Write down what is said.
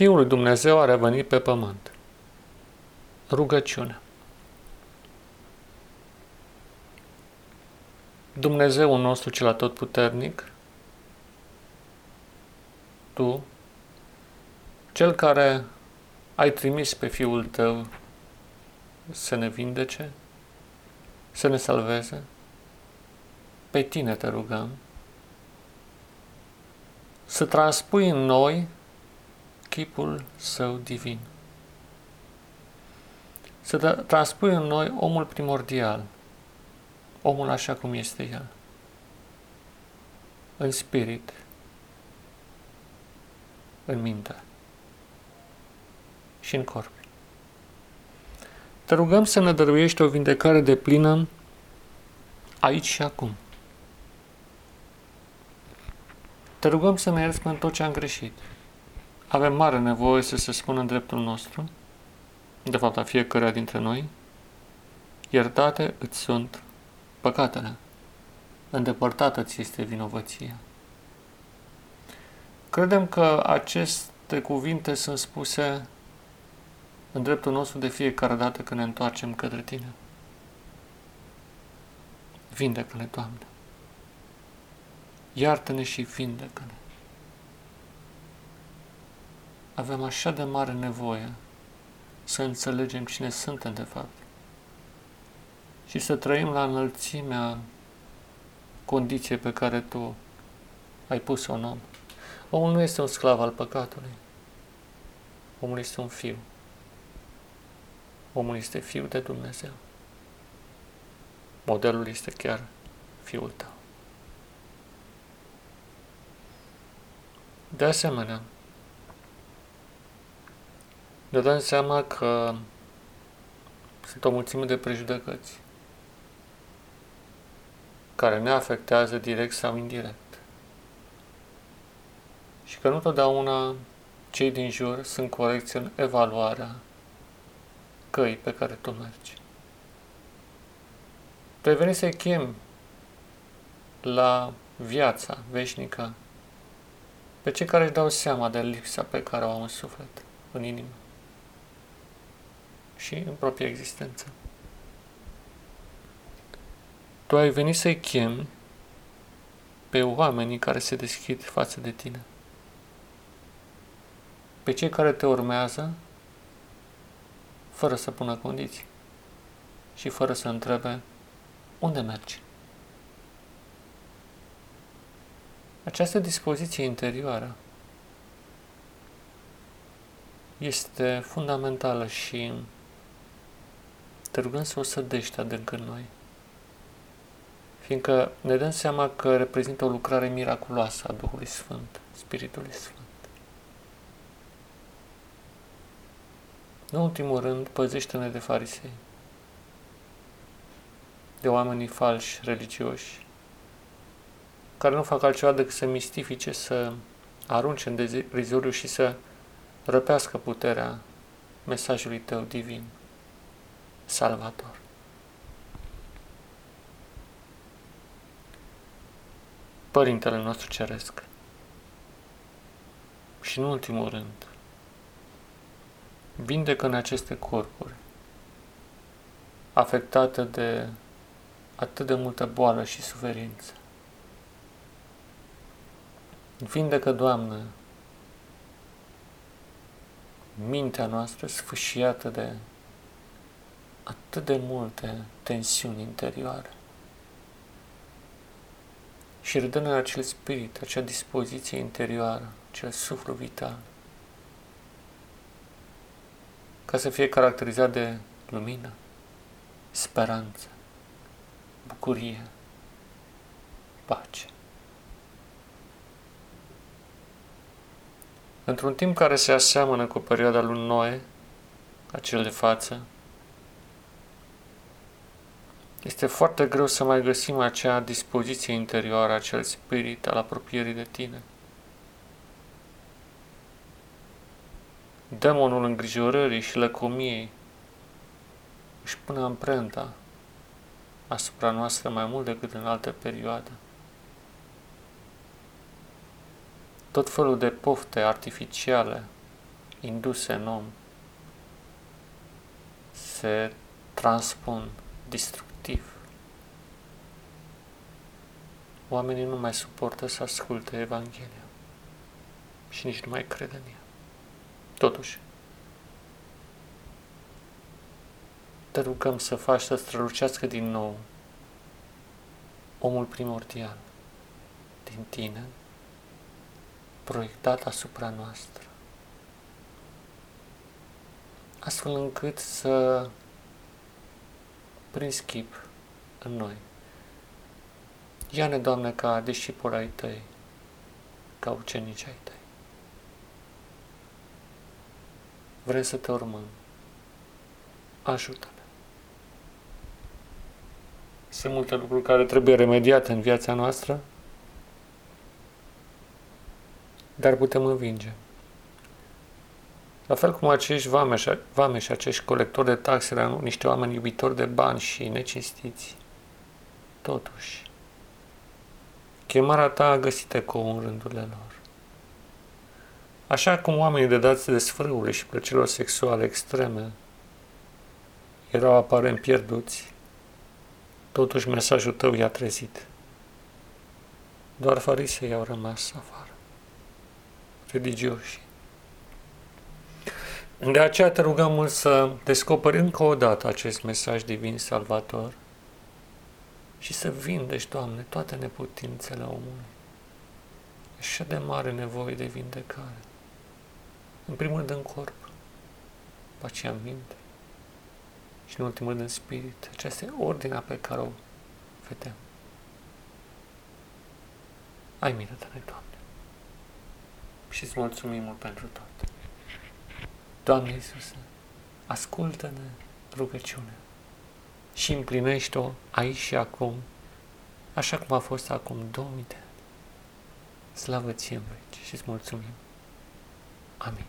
Fiul lui Dumnezeu a revenit pe pământ. Rugăciune. Dumnezeu nostru cel atotputernic, Tu, Cel care ai trimis pe Fiul Tău să ne vindece, să ne salveze, pe Tine te rugăm, să transpui în noi chipul Său divin. Să transpui în noi omul primordial, omul așa cum este el, în spirit, în minte și în corp. Te rugăm să ne dăruiești o vindecare de plină aici și acum. Te rugăm să ne ierți pentru tot ce am greșit. Avem mare nevoie să se spună în dreptul nostru, de fapt a fiecare dintre noi, iertate îți sunt păcatele, îndepărtată ți este vinovăția. Credem că aceste cuvinte sunt spuse în dreptul nostru de fiecare dată când ne întoarcem către Tine. Vindecă-ne, Doamne! Iartă-ne și vindecă-ne! Avem așa de mare nevoie să înțelegem cine suntem de fapt și să trăim la înălțimea condiției pe care Tu ai pus-o în om. Omul nu este un sclav al păcatului. Omul este un fiu. Omul este fiul de Dumnezeu. Modelul este chiar fiul tău. De asemenea, ne dăm seama că sunt o mulțime de prejudecăți care ne afectează direct sau indirect. Și că nu totdeauna cei din jur sunt corecți în evaluarea căi pe care tu mergi. Tu ai venit să-i chem la viața veșnică pe cei care își dau seama de lipsa pe care o au în suflet, în inimă și în propria existență. Tu ai venit să-i chem pe oamenii care se deschid față de tine. Pe cei care te urmează fără să pună condiții și fără să întrebe unde mergi. Această dispoziție interioară este fundamentală și te rugăm să o sădești adânc în noi. Fiindcă ne dăm seama că reprezintă o lucrare miraculoasă a Duhului Sfânt, Spiritului Sfânt. în ultimul rând, păzește-ne de farisei, de oamenii falși, religioși, care nu fac altceva decât să mistifice, să arunce în dezoriu și să răpească puterea mesajului tău divin, salvator. Părintele nostru Ceresc și în ultimul rând, vindecă în aceste corpuri afectate de atât de multă boală și suferință. Vindecă, Doamne, mintea noastră sfâșiată de atât de multe tensiuni interioare. Și redă acel spirit, acea dispoziție interioară, acel suflu vital, ca să fie caracterizat de lumină, speranță, bucurie, pace. Într-un timp care se aseamănă cu perioada lui Noe, acel de față, este foarte greu să mai găsim acea dispoziție interioară, acel spirit al apropierii de tine. Demonul îngrijorării și lăcomiei își pune amprenta asupra noastră mai mult decât în alte perioade. Tot felul de pofte artificiale induse în om se transpun destructiv. Oamenii nu mai suportă să asculte Evanghelia și nici nu mai cred în ea. Totuși, te rugăm să faci să strălucească din nou omul primordial din tine, proiectat asupra noastră, astfel încât să prin chip în noi. Ia-ne, Doamne, ca discipoli ai Tăi, ca ucenici ai Tăi. Vrem să Te urmăm. Ajută-ne. Sunt multe lucruri care trebuie remediate în viața noastră, dar putem învinge. La fel cum acești vameși, vameși acești colectori de taxe erau niște oameni iubitori de bani și necinstiți. Totuși, chemarea ta a găsit eco în rândurile lor. Așa cum oamenii de dați de sfrâuri și plăcerilor sexuale extreme erau aparent pierduți, totuși mesajul tău i-a trezit. Doar farisei au rămas afară religioși. De aceea te rugăm mult să descoperi încă o dată acest mesaj divin salvator și să vindești, Doamne, toate neputințele omului. E așa de mare nevoie de vindecare. În primul rând în corp, după aceea în minte și în ultimul rând în spirit. Aceasta e ordinea pe care o vedem. Ai milă de noi, Doamne și îți mulțumim mult pentru tot. Doamne Iisuse, ascultă-ne rugăciunea și împlinește-o aici și acum, așa cum a fost acum 2000 de ani. Slavă ție în veci și îți mulțumim. Amin.